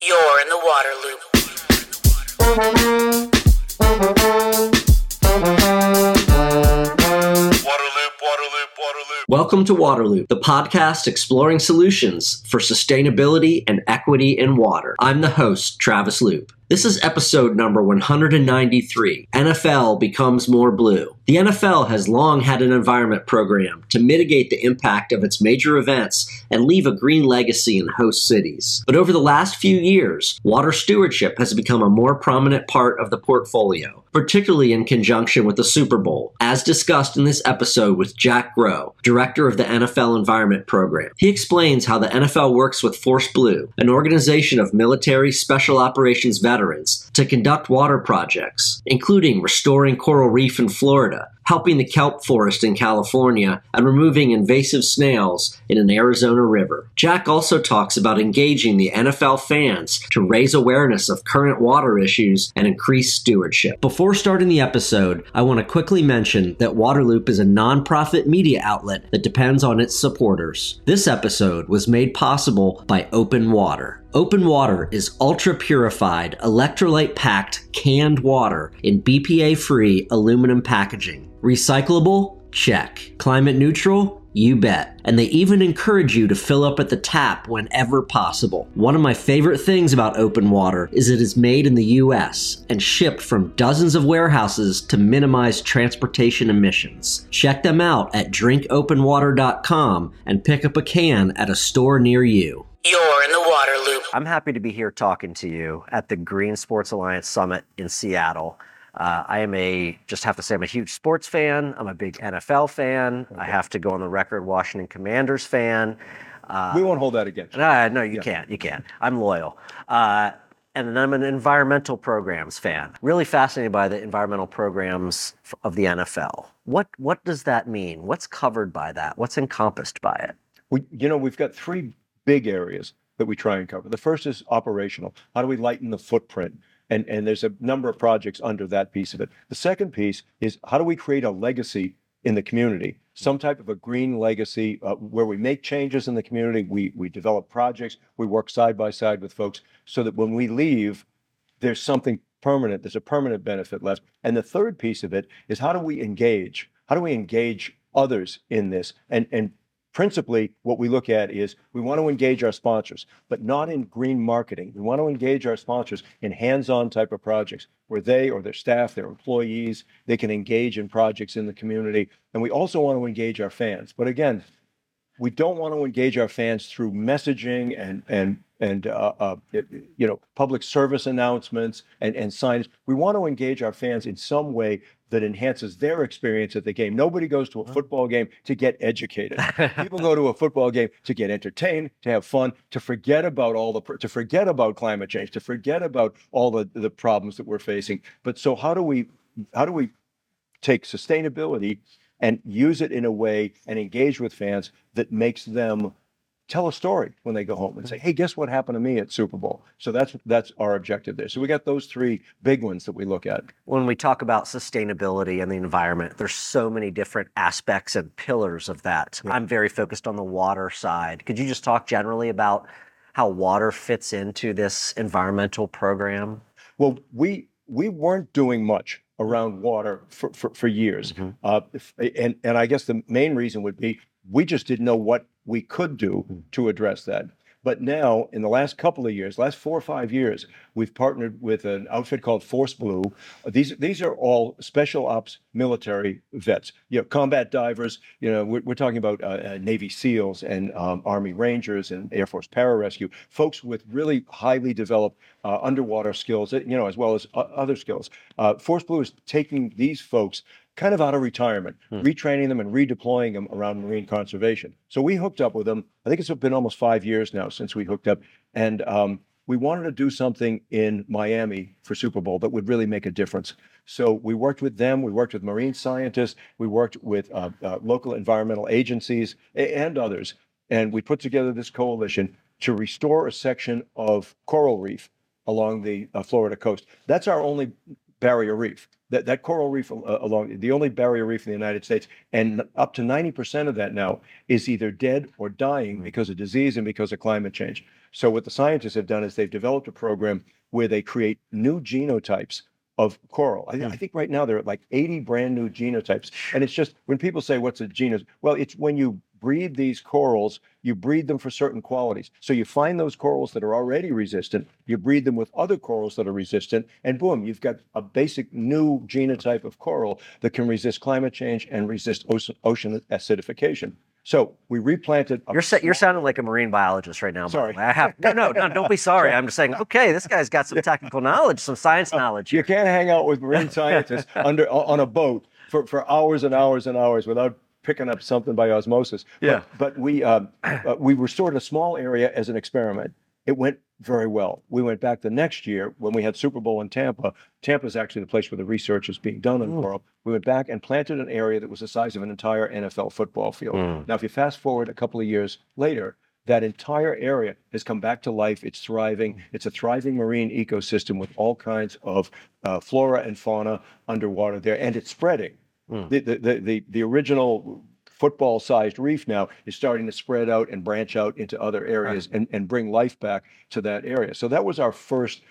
You're in the water loop. Waterloop, Waterloop, Waterloop. Welcome to Waterloop, the podcast exploring solutions for sustainability and equity in water. I'm the host, Travis Loop. This is episode number 193 NFL Becomes More Blue. The NFL has long had an environment program to mitigate the impact of its major events and leave a green legacy in host cities. But over the last few years, water stewardship has become a more prominent part of the portfolio, particularly in conjunction with the Super Bowl, as discussed in this episode with Jack Groh, director of the NFL Environment Program. He explains how the NFL works with Force Blue, an organization of military special operations veterans, to conduct water projects, including restoring coral reef in Florida, helping the kelp forest in California, and removing invasive snails in an Arizona river. Jack also talks about engaging the NFL fans to raise awareness of current water issues and increase stewardship. Before starting the episode, I want to quickly mention that Waterloop is a nonprofit media outlet that depends on its supporters. This episode was made possible by Open Water. Open Water is ultra purified, electrolyte packed canned water in BPA free aluminum packaging. Recyclable? Check. Climate neutral? You bet. And they even encourage you to fill up at the tap whenever possible. One of my favorite things about open water is it is made in the US and shipped from dozens of warehouses to minimize transportation emissions. Check them out at drinkopenwater.com and pick up a can at a store near you. You're in the water loop. I'm happy to be here talking to you at the Green Sports Alliance Summit in Seattle. Uh, I am a, just have to say, I'm a huge sports fan. I'm a big NFL fan. I have to go on the record, Washington Commanders fan. Uh, we won't hold that against you. no, no, you can't. You can't. I'm loyal. Uh, and then I'm an environmental programs fan. Really fascinated by the environmental programs of the NFL. What what does that mean? What's covered by that? What's encompassed by it? We, you know, we've got three big areas that we try and cover. The first is operational. How do we lighten the footprint? And, and there's a number of projects under that piece of it. The second piece is how do we create a legacy in the community? Some type of a green legacy uh, where we make changes in the community, we, we develop projects, we work side by side with folks so that when we leave, there's something permanent, there's a permanent benefit left. And the third piece of it is how do we engage? How do we engage others in this? And, and principally, what we look at is we want to engage our sponsors, but not in green marketing. We want to engage our sponsors in hands-on type of projects where they or their staff, their employees, they can engage in projects in the community. And we also want to engage our fans. But again, we don't want to engage our fans through messaging and and and uh, uh, you know public service announcements and and signs. We want to engage our fans in some way that enhances their experience at the game. Nobody goes to a football game to get educated. People go to a football game to get entertained, to have fun, to forget about all the to forget about climate change, to forget about all the the problems that we're facing. But so how do we how do we take sustainability and use it in a way and engage with fans that makes them tell a story when they go home and say, mm-hmm. "Hey, guess what happened to me at Super Bowl?" So that's that's our objective there. So we got those three big ones that we look at. when we talk about sustainability and the environment, there's so many different aspects and pillars of that. I'm very focused on the water side. Could you just talk generally about how water fits into this environmental program? Well, we we weren't doing much around mm-hmm. water for, for, for years, mm-hmm. uh, if- and and I guess the main reason would be we just didn't know what we could do to address that. But now, in the last couple of years, last four or five years, we've partnered with an outfit called Force Blue. These these are all special ops military vets. You know, combat divers. You know, we're, we're talking about uh, uh, Navy SEALs and um, Army Rangers and Air Force Pararescue. Folks with really highly developed uh, underwater skills. You know, as well as o- other skills. Uh, Force Blue is taking these folks kind of out of retirement, retraining them and redeploying them around marine conservation. So we hooked up with them. I think it's been almost five years now since we hooked up, and um, we wanted to do something in Miami for Super Bowl that would really make a difference. So we worked with them. We worked with marine scientists. We worked with uh, uh, local environmental agencies and others, and we put together this coalition to restore a section of coral reef along the uh, Florida coast. That's our only barrier reef. That, that coral reef uh, along the only barrier reef in the United States, and up to 90% of that now is either dead or dying because of disease and because of climate change. So what the scientists have done is they've developed a program where they create new genotypes of coral. I, I think right now there are like 80 brand new genotypes. And it's just when people say what's a genus, well, it's when you breed these corals, you breed them for certain qualities. So you find those corals that are already resistant, you breed them with other corals that are resistant, and boom, you've got a basic new genotype of coral that can resist climate change and resist ocean, acidification. So we replanted. a You're sa- you're sounding like a marine biologist right now. Sorry. I have no, no, no. Don't be sorry. I'm just saying. Okay, this guy's got some technical knowledge, some science uh, knowledge. You can't hang out with marine scientists under on a boat for, for hours and hours and hours without picking up something by osmosis. Yeah. But, we um, uh, we restored a small area as an experiment. It went very well. We went back the next year when we had Super Bowl in Tampa. Tampa is actually the place where the research is being done on coral. We went back and planted an area that was the size of an entire NFL football field. Now, if you fast forward a couple of years later, that entire area has come back to life. It's thriving. It's a thriving marine ecosystem with all kinds of uh, flora and fauna underwater there, and it's spreading. The, the, the, the, the original football sized reef now is starting to spread out and branch out into other areas and, and bring life back to that area. So that was our first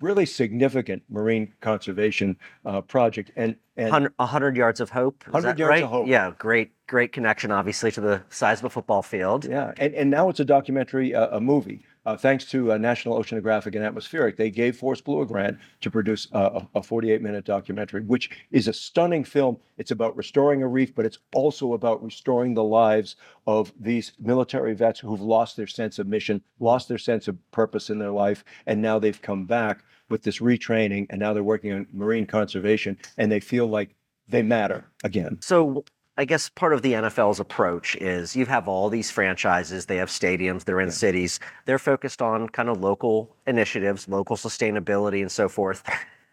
really significant marine conservation uh, project. And, and Hundred- A hundred yards of hope. 100 yards right? of hope. Yeah, great, great connection, obviously, to the size of a football field. Yeah, and, and now it's a documentary, uh, a movie. Uh, thanks to uh, National Oceanographic and Atmospheric, they gave Force Blue a grant to produce uh, a 48 minute documentary, which is a stunning film. It's about restoring a reef, but it's also about restoring the lives of these military vets who've lost their sense of mission, lost their sense of purpose in their life, and now they've come back with this retraining, and now they're working on marine conservation, and they feel like they matter again. So I guess part of the NFL's approach is you have all these franchises, they have stadiums, they're in cities, they're focused on kind of local initiatives, local sustainability, and so forth.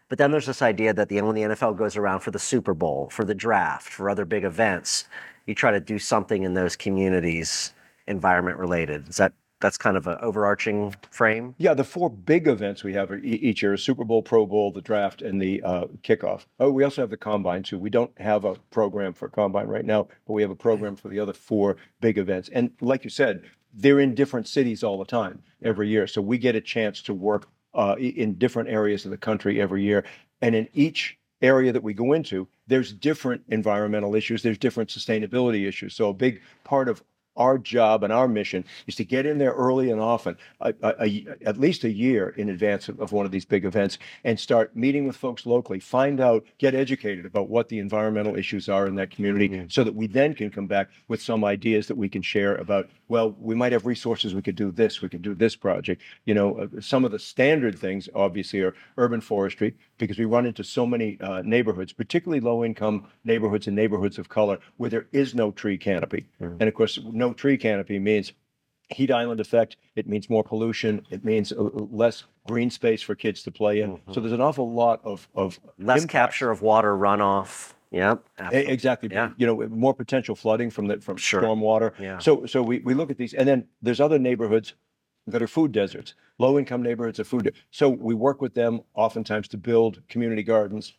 But then there's this idea that the when the NFL goes around for the Super Bowl, for the draft, for other big events, you try to do something in those communities, environment related. Is that that's kind of an overarching frame? Yeah, the four big events we have each year: Super Bowl, Pro Bowl, the draft, and the uh, kickoff. Oh, we also have the combine too. We don't have a program for combine right now, but we have a program for the other four big events. And like you said, they're in different cities all the time every year, so we get a chance to work uh, in different areas of the country every year. And in each area that we go into, there's different environmental issues, there's different sustainability issues. So a big part of our job and our mission is to get in there early and often, a, a- a- at least a year in advance of, of one of these big events, and start meeting with folks locally, find out, get educated about what the environmental issues are in that community, so that we then can come back with some ideas that we can share about. Well, we might have resources. We could do this. We could do this project. You know, uh, some of the standard things obviously are urban forestry because we run into so many uh, neighborhoods, particularly low-income neighborhoods and neighborhoods of color, where there is no tree canopy. And of course, no tree canopy means heat island effect. It means more pollution. It means uh, less green space for kids to play in. So there's an awful lot of of Less impacts. capture of water runoff. Yep. Absolutely. Exactly. Yeah. You know, more potential flooding from the from Sure. storm water. Yeah. So so we, we look at these and then there's other neighborhoods that are food deserts, low income neighborhoods are food. de- So we work with them oftentimes to build community gardens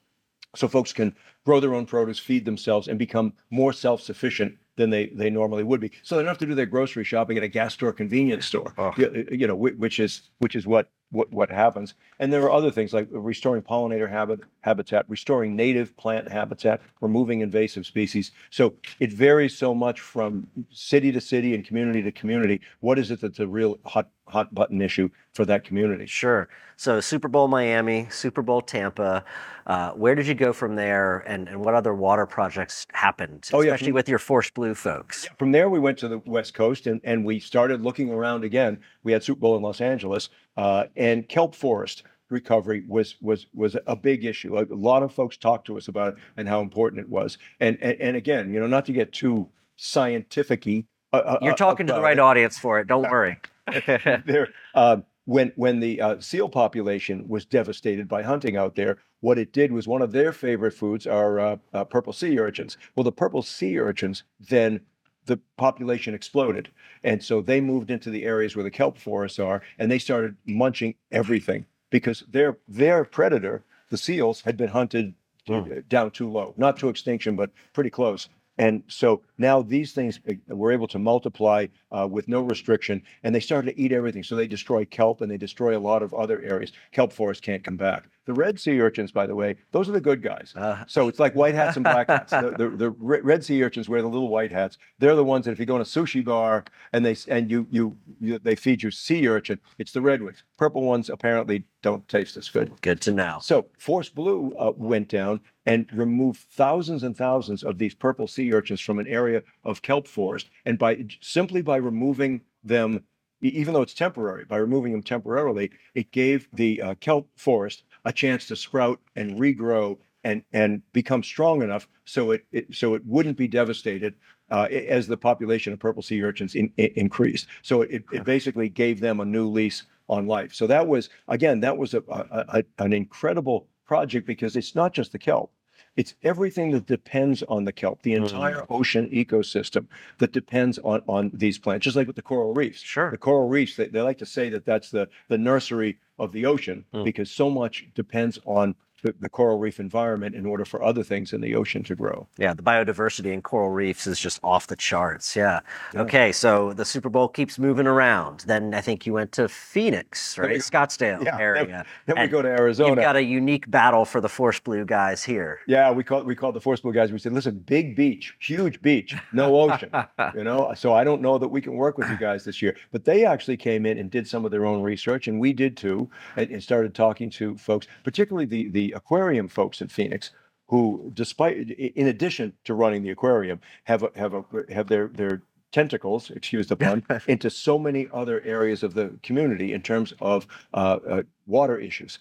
so folks can grow their own produce, feed themselves, and become more self-sufficient than they, they normally would be. So they don't have to do their grocery shopping at a gas store, convenience store. You, you know, which is which is what what what happens. And there are other things like restoring pollinator habit habitat, restoring native plant habitat, removing invasive species. So it varies so much from city to city and community to community. What is it that's a real hot hot button issue for that community? Sure. So Super Bowl Miami, Super Bowl Tampa. Uh, where did you go from there, and, and what other water projects happened, Oh, yeah, especially with your Force Blue folks? From there, we went to the West Coast and, and we started looking around again. We had Super Bowl in Los Angeles, uh, and kelp forest recovery was was was a big issue. A lot of folks talked to us about it and how important it was. And and, and again, you know, not to get too scientific-y. Uh, uh, You're talking to the right it, audience for it. Don't worry. there uh, when when the uh, seal population was devastated by hunting out there what it did was one of their favorite foods are uh, uh, purple sea urchins well the purple sea urchins then the population exploded and so they moved into the areas where the kelp forests are and they started munching everything because their their predator the seals had been hunted to- down too low, not to extinction, but pretty close. And so now these things uh, were able to multiply uh, with no restriction, and they started to eat everything. So they destroy kelp and they destroy a lot of other areas. Kelp forests can't come back. The red sea urchins, by the way, those are the good guys. Uh, So it's like white hats and black hats. The, the, the red sea urchins wear the little white hats. They're the ones that if you go in a sushi bar and they and you you, you they feed you sea urchin, it's the red ones. Purple ones apparently don't taste as good. good to know. So Force Blue uh, went down and removed thousands and thousands of these purple sea urchins from an area of kelp forest, and by simply by removing them, even though it's temporary, by removing them temporarily, it gave the uh, kelp forest a chance to sprout and regrow and and become strong enough so it, it so it wouldn't be devastated uh, as the population of purple sea urchins in, in- increased. So it, it basically gave them a new lease on life. So that was again that was a, a, a an incredible project because it's not just the kelp. It's everything that depends on the kelp, the entire ocean ecosystem that depends on, on these plants, just like with the coral reefs. Sure. The coral reefs, they, they like to say that that's the, the nursery of the ocean Mm. because so much depends on the, the coral reef environment in order for other things in the ocean to grow. Yeah, the biodiversity in coral reefs is just off the charts. Yeah. Okay, so the Super Bowl keeps moving around. Then I think you went to Phoenix, right? go- Scottsdale Yeah, then- area. Then we go to Arizona. You've got a unique battle for the Force Blue guys here. Yeah, we called we called the Force Blue guys. We said, listen, big beach, huge beach, no ocean. you know, so I don't know that we can work with you guys this year. But they actually came in and did some of their own research, and we did too, and, and started talking to folks, particularly the the aquarium folks in Phoenix, who, despite in addition to running the aquarium, have a, have a, have their their tentacles, excuse the pun, into so many other areas of the community in terms of uh, uh, water issues.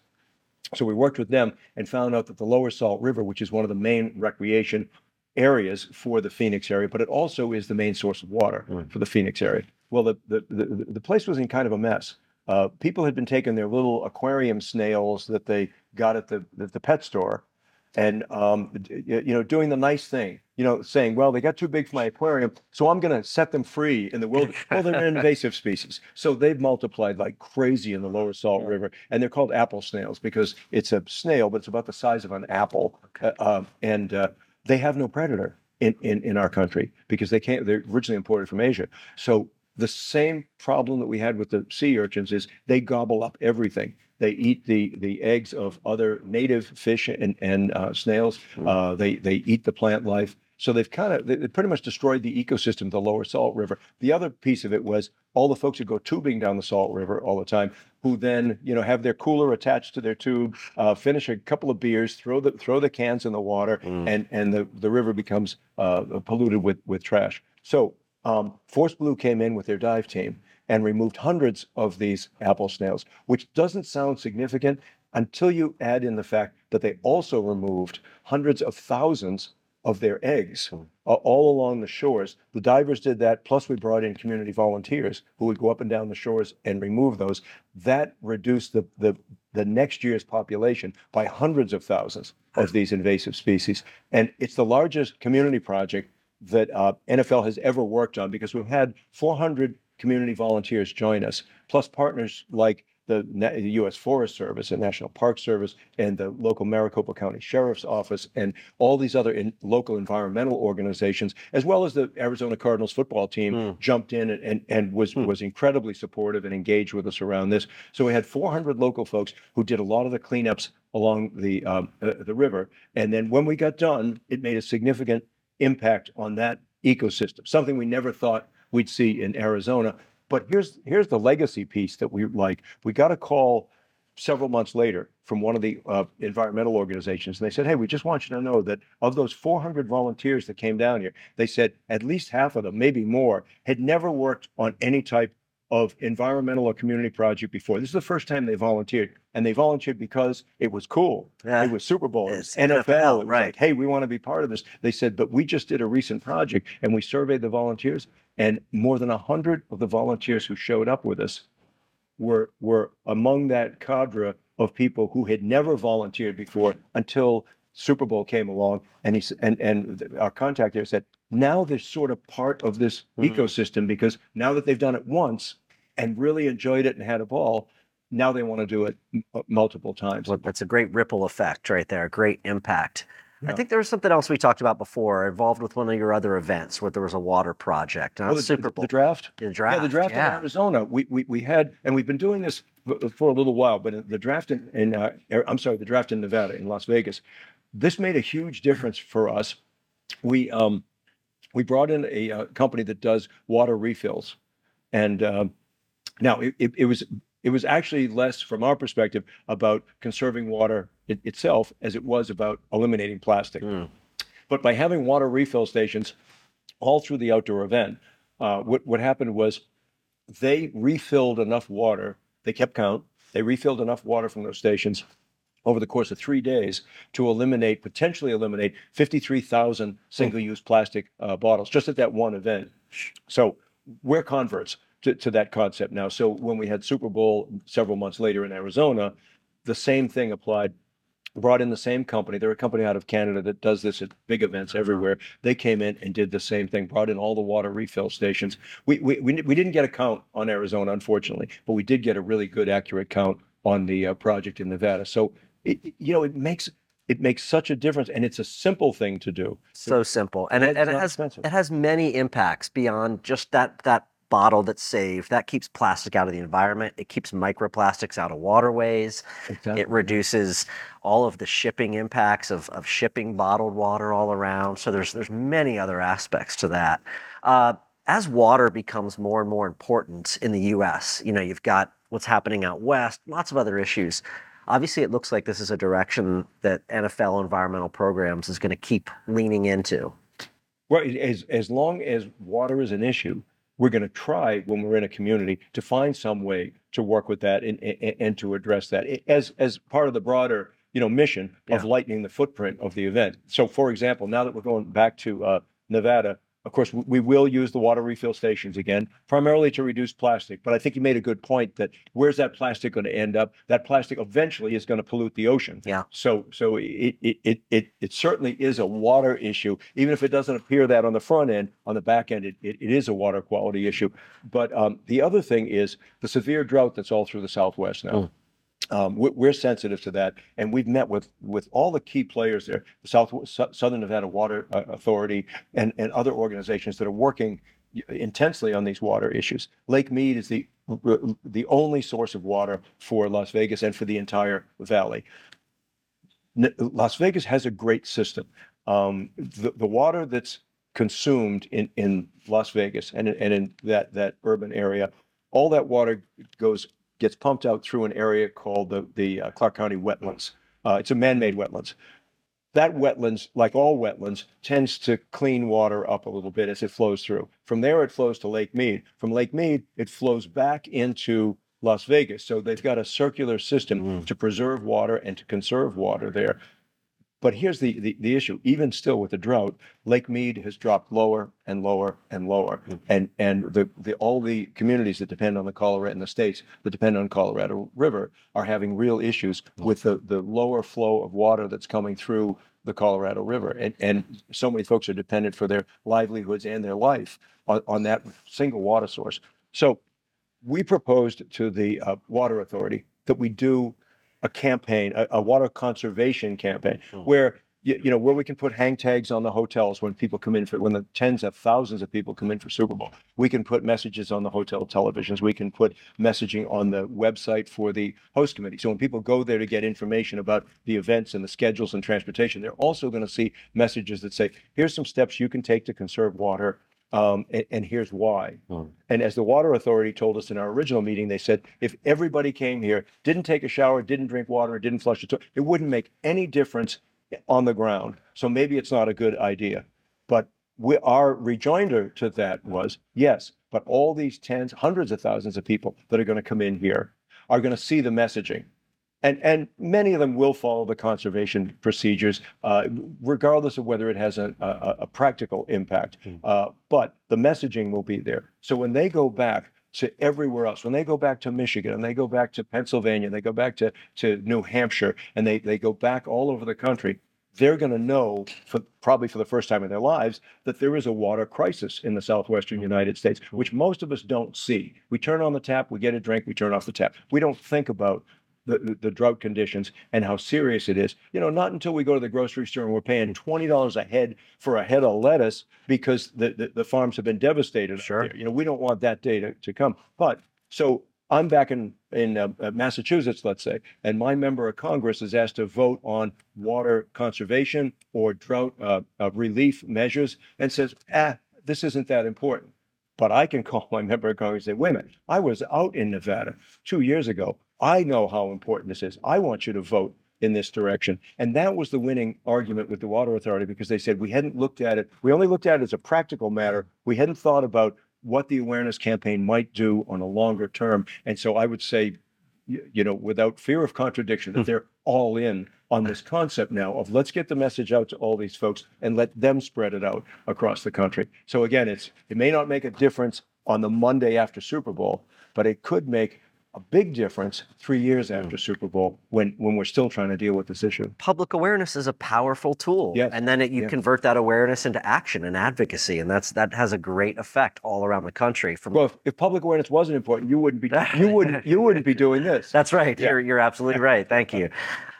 So we worked with them and found out that the Lower Salt River, which is one of the main recreation areas for the Phoenix area, but it also is the main source of water Mm. for the Phoenix area. Well, the, the, the, the place was in kind of a mess. Uh, people had been taking their little aquarium snails that they got at the, at the pet store and, um, you know, doing the nice thing, you know, saying, well, they got too big for my aquarium, so I'm going to set them free in the wilderness. well, they're an invasive species. So they've multiplied like crazy in the lower Salt River. And they're called apple snails because it's a snail, but it's about the size of an apple. Uh, um, and uh, they have no predator in, in, in our country because they can't, they're originally imported from Asia. So the same problem that we had with the sea urchins is they gobble up everything. They eat the, the eggs of other native fish and, and uh, snails. Uh, they, they eat the plant life. So they've kind of, they pretty much destroyed the ecosystem of the lower Salt River. The other piece of it was all the folks who go tubing down the Salt River all the time, who then, you know, have their cooler attached to their tube, uh, finish a couple of beers, throw the, throw the cans in the water, and, and the, the river becomes uh, polluted with, with trash. So um, Force Blue came in with their dive team and removed hundreds of these apple snails, which doesn't sound significant until you add in the fact that they also removed hundreds of thousands of their eggs uh, all along the shores. The divers did that, plus we brought in community volunteers who would go up and down the shores and remove those. That reduced the, the, the next year's population by hundreds of thousands of these invasive species. And it's the largest community project that uh, NFL has ever worked on because we've had 400 community volunteers join us, plus partners like the, U.S. Forest Service and National Park Service and the local Maricopa County Sheriff's Office and all these other in, local environmental organizations, as well as the Arizona Cardinals football team jumped in and, and, and was, was incredibly supportive and engaged with us around this. So we had 400 local folks who did a lot of the cleanups along the, um, uh, the river. And then when we got done, it made a significant impact on that ecosystem, something we never thought we'd see in Arizona. But here's here's the legacy piece that we like. We got a call several months later from one of the uh, environmental organizations, and they said, "Hey, we just want you to know that of those 400 volunteers that came down here, they said at least half of them, maybe more, had never worked on any type of environmental or community project before. This is the first time they volunteered, and they volunteered because it was cool. Yeah. It was Super Bowl, it was It's NFL, NFL, it was right. like, hey, we want to be part of this. They said, but we just did a recent project and we surveyed the volunteers, and more than a hundred of the volunteers who showed up with us were were among that cadre of people who had never volunteered before until Super Bowl came along, and he and and our contact there said, now they're sort of part of this Mhm. ecosystem because now that they've done it once and really enjoyed it and had a ball, now they want to do it m- multiple times. Well, that's a great ripple effect right there, a great impact. I think there was something else we talked about before, involved with one of your other events where there was a water project, not Oh, the, Super Bowl. the draft. The draft. Yeah, the draft yeah. in Arizona. We, we we had, and we've been doing this for a little while. But the draft in, in uh, I'm sorry, the draft in Nevada, in Las Vegas, this made a huge difference for us. We um, we brought in a uh, company that does water refills, and um, now it, it, it was it was actually less from our perspective about conserving water it, itself as it was about eliminating plastic. Mm. But by having water refill stations all through the outdoor event, uh, what what happened was they refilled enough water. They kept count. They refilled enough water from those stations over the course of three days to eliminate, potentially eliminate, 53,000 single-use plastic uh, bottles just at that one event. So we're converts to, to that concept now. So when we had Super Bowl several months later in Arizona, the same thing applied. Brought in the same company. They're a company out of Canada that does this at big events everywhere. They came in and did the same thing. Brought in all the water refill stations. We we we, we didn't get a count on Arizona, unfortunately, but we did get a really good, accurate count on the uh, project in Nevada. So it, you know it makes it makes such a difference, and it's a simple thing to do. So simple, and it, and it has expensive. it has many impacts beyond just that that bottle that's saved. That keeps plastic out of the environment. It keeps microplastics out of waterways. It reduces all of the shipping impacts of, of shipping bottled water all around. So there's there's many other aspects to that. Uh, as water becomes more and more important in the U.S., you know, you've got what's happening out west, lots of other issues. Obviously, it looks like this is a direction that NFL environmental programs is going to keep leaning into. Well, as as long as water is an issue, we're going to try when we're in a community to find some way to work with that and and, and to address that as as part of the broader you know mission of Yeah. lightening the footprint of the event. So, for example, now that we're going back to uh, Nevada. Of course, we- we will use the water refill stations again, primarily to reduce plastic. But I think you made a good point that where's that plastic going to end up? That plastic eventually is going to pollute the ocean. Yeah. So so it it it it, it certainly is a water issue, even if it doesn't appear that on the front end. On the back end, it, it, it is a water quality issue. But um, the other thing is the severe drought that's all through the Southwest now. Um, we're, sensitive to that, and we've met with with all the key players there, the South Southern Nevada Water uh, Authority, and and other organizations that are working intensely on these water issues. Lake Mead is the the only source of water for Las Vegas and for the entire valley. Las Vegas has a great system. Um, the, the water that's consumed in, in Las Vegas and, and in that, that urban area, all that water goes, gets pumped out through an area called the, the uh, Clark County wetlands. Uh, it's a man-made wetlands. That wetlands, like all wetlands, tends to clean water up a little bit as it flows through. From there, it flows to Lake Mead. From Lake Mead, it flows back into Las Vegas. So they've got a circular system to preserve water and to conserve water there. But here's the, the, the issue. Even still with the drought, Lake Mead has dropped lower and lower and lower. And and the, the all the communities that depend on the Colorado and the states that depend on Colorado River are having real issues with the, the lower flow of water that's coming through the Colorado River. And and so many folks are dependent for their livelihoods and their life on, on that single water source. So we proposed to the uh, Water Authority that we do a campaign, a, a water conservation campaign, mm. where you, you know where we can put hang tags on the hotels when people come in for when the tens of thousands of people come in for Super Bowl. We can put messages on the hotel televisions. We can put messaging on the website for the host committee. So when people go there to get information about the events and the schedules and transportation, they're also going to see messages that say, "Here's some steps you can take to conserve water." Um, and, and here's why. And as the water authority told us in our original meeting, they said if everybody came here, didn't take a shower, didn't drink water, didn't flush the toilet, it wouldn't make any difference on the ground. So maybe it's not a good idea. But we, our rejoinder to that was yes, but all these tens, hundreds of thousands of people that are going to come in here are going to see the messaging. And, and many of them will follow the conservation procedures, uh, regardless of whether it has a, a, a practical impact. Uh, but the messaging will be there. So when they go back to everywhere else, when they go back to Michigan and they go back to Pennsylvania, and they go back to, to New Hampshire, and they, they go back all over the country, they're going to know for probably for the first time in their lives that there is a water crisis in the southwestern United States, which most of us don't see. We turn on the tap, we get a drink, we turn off the tap. We don't think about the, the, the drought conditions and how serious it is. You know, not until we go to the grocery store and we're paying twenty dollars a head for a head of lettuce because the, the, the farms have been devastated. Sure. You know, we don't want that day to, to come. But so I'm back in in uh, uh, Massachusetts, let's say, and my member of Congress is asked to vote on water conservation or drought uh, uh, relief measures, and says, "Ah, this isn't that important." But I can call my member of Congress and say, "Wait a minute, I was out in Nevada two years ago. I know how important this is. I want you to vote." In this direction. And that was the winning argument with the Water Authority because they said we hadn't looked at it. We only looked at it as a practical matter. We hadn't thought about what the awareness campaign might do on a longer term. And so I would say, you know, without fear of contradiction, that hmm. they're all in on this concept now of let's get the message out to all these folks and let them spread it out across the country. So again, it's it may not make a difference on the Monday after Super Bowl, but it could make a big difference three years hmm. after Super Bowl when when we're still trying to deal with this issue. public awareness is a powerful tool Yes. and then it, you Yeah. convert that awareness into action and advocacy and that's that has a great effect all around the country from Well, if, if public awareness wasn't important, you wouldn't be you wouldn't you wouldn't be doing this. That's right. Yeah. You're, you're absolutely right. Thank you.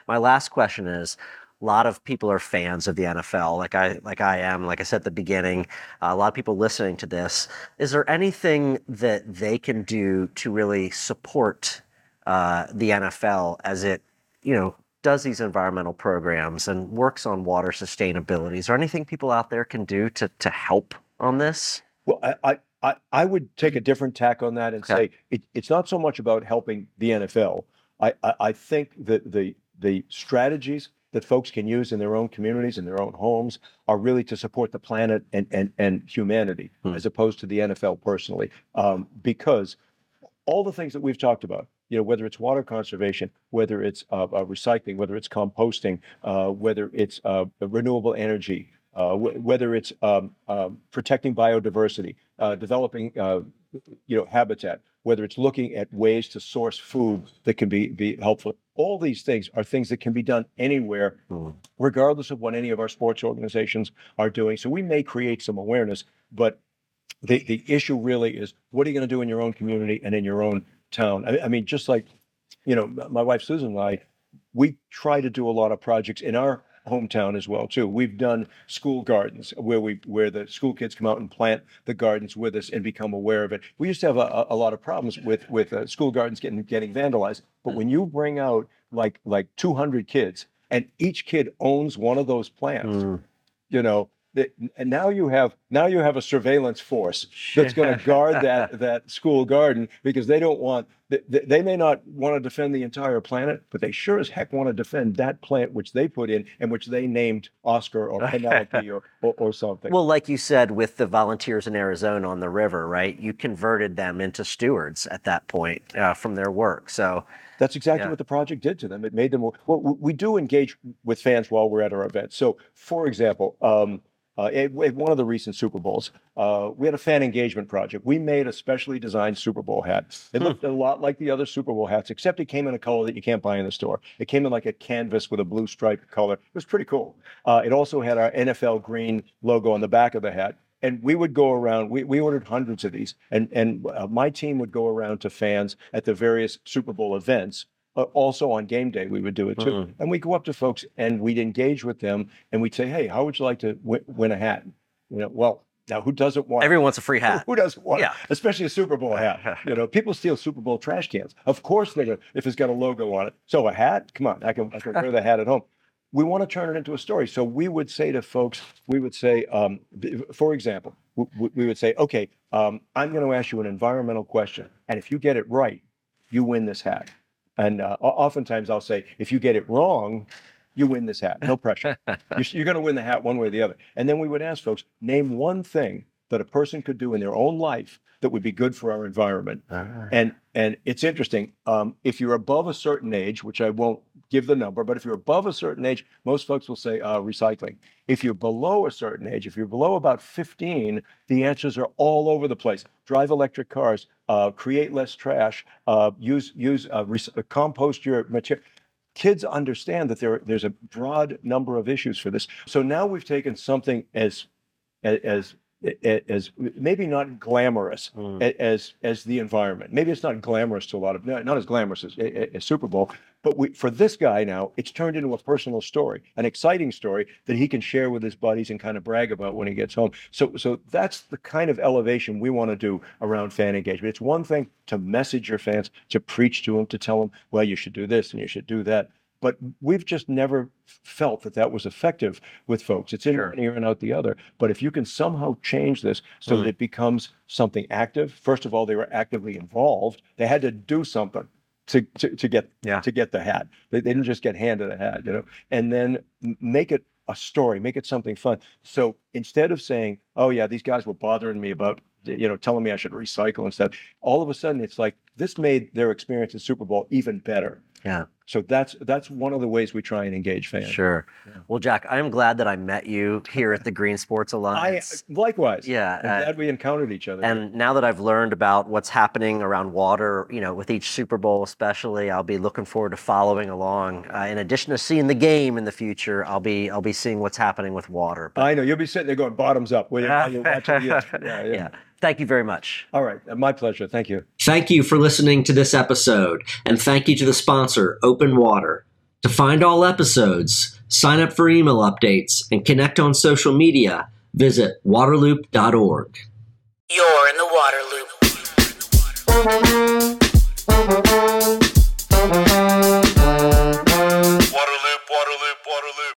My last question is a lot of people are fans of the NFL, like I like I am. Like I said at the beginning, uh, a lot of people listening to this. Is there anything that they can do to really support uh, the NFL as it, you know, does these environmental programs and works on water sustainability? Is there anything people out there can do to to help on this? Well, I, I, I, would take a different tack on that and Okay. say it, it's not so much about helping the NFL. I, I, I think that the the strategies that folks can use in their own communities, in their own homes, are really to support the planet and and, and humanity, Hmm. as opposed to the NFL personally. Um, because all the things that we've talked about, you know, whether it's water conservation, whether it's uh, uh, recycling, whether it's composting, uh, whether it's uh, renewable energy, uh, wh- whether it's um, um, protecting biodiversity, uh, developing, uh, you know, habitat, whether it's looking at ways to source food that can be be helpful. All these things are things that can be done anywhere, Hmm. regardless of what any of our sports organizations are doing. So we may create some awareness, but the the issue really is what are you going to do in your own community and in your own town? I, I mean, just like you know, my wife Susan and I, we try to do a lot of projects in our hometown as well too. We've done school gardens where we where the school kids come out and plant the gardens with us and become aware of it. We used to have a, a- lot of problems with with uh, school gardens getting getting vandalized, but when you bring out like like 200 kids and each kid owns one of those plants, Mm. you know, that, and now you have now you have a surveillance force that's going to guard that that school garden because they don't want they, they may not want to defend the entire planet, but they sure as heck want to defend that plant which they put in and which they named Oscar or Penelope or, or or something. Well, like you said, with the volunteers in Arizona on the river, right? You converted them into stewards at that point uh, from their work. So, That's exactly Yeah. what the project did to them. It made them. Well, we we do engage with fans while we're at our events. So, for example, um, uh, at, at one of the recent Super Bowls, uh, we had a fan engagement project. We made a specially designed Super Bowl hat. It looked a lot like the other Super Bowl hats, except it came in a color that you can't buy in the store. It came in like a canvas with a blue stripe color. It was pretty cool. Uh, it also had our NFL green logo on the back of the hat and we would go around we, we ordered hundreds of these and and uh, my team would go around to fans at the various super bowl events also on game day we would do it too Mhm. and we'd go up to folks and we'd engage with them and we'd say hey how would you like to w- win a hat you know well now who doesn't want everyone wants a free hat. who doesn't want Yeah. especially a super bowl hat you know people steal super bowl trash cans of course they're gonna if it's got a logo on it so a hat come on i can, I can wear the hat at home we want to turn it into a story. So we would say to folks, we would say, um, for example, w- w- we would say, okay, um, I'm going to ask you an environmental question, and if you get it right, you win this hat. And uh, oftentimes I'll say, if you get it wrong, you win this hat. No pressure. you're you're going to win the hat one way or the other. And then we would ask folks, name one thing that a person could do in their own life that would be good for our environment. And and it's interesting. Um, if you're above a certain age, which I won't give the number, but if you're above a certain age, most folks will say uh, recycling. If you're below a certain age, if you're below about 15, the answers are all over the place. Drive electric cars, uh, create less trash, uh, use use uh, rec- compost your material. kids understand that there there's a broad number of issues for this. So now we've taken something as as as maybe not glamorous mm. as as the environment. Maybe it's not glamorous to a lot of not as glamorous as, as Super Bowl, but we, for this guy now, it's turned into a personal story, an exciting story that he can share with his buddies and kind of brag about when he gets home. So so that's the kind of elevation we want to do around fan engagement. It's one thing to message your fans, to preach to them, to tell them, well, you should do this and you should do that but we've just never felt that that was effective with folks. It's in sure. one ear and out the other. But if you can somehow change this so mm. that it becomes something active, first of all, they were actively involved. They had to do something to to, to get yeah. to get the hat. They, they didn't just get handed a hat, you know. And then make it a story, make it something fun. So instead of saying, "Oh yeah, these guys were bothering me about you know telling me I should recycle and stuff," all of a sudden it's like this made their experience at Super Bowl even better. Yeah. So that's that's one of the ways we try and engage fans. Sure. Yeah. Well, Jack, I am glad that I met you here at the Green Sports Alliance. I likewise. Yeah. I'm uh, glad we encountered each other. And now that I've learned about what's happening around water, you know, with each Super Bowl especially, I'll be looking forward to following along. Uh, in addition to seeing the game in the future, I'll be I'll be seeing what's happening with water. But... I know you'll be sitting there going bottoms up. Will you? yeah, yeah. yeah. Thank you very much. All right. Uh, my pleasure. Thank you. Thank you for listening to this episode, and thank you to the sponsor, Open Water. To find all episodes, sign up for email updates, and connect on social media, visit waterloop.org. You're in the Water Loop.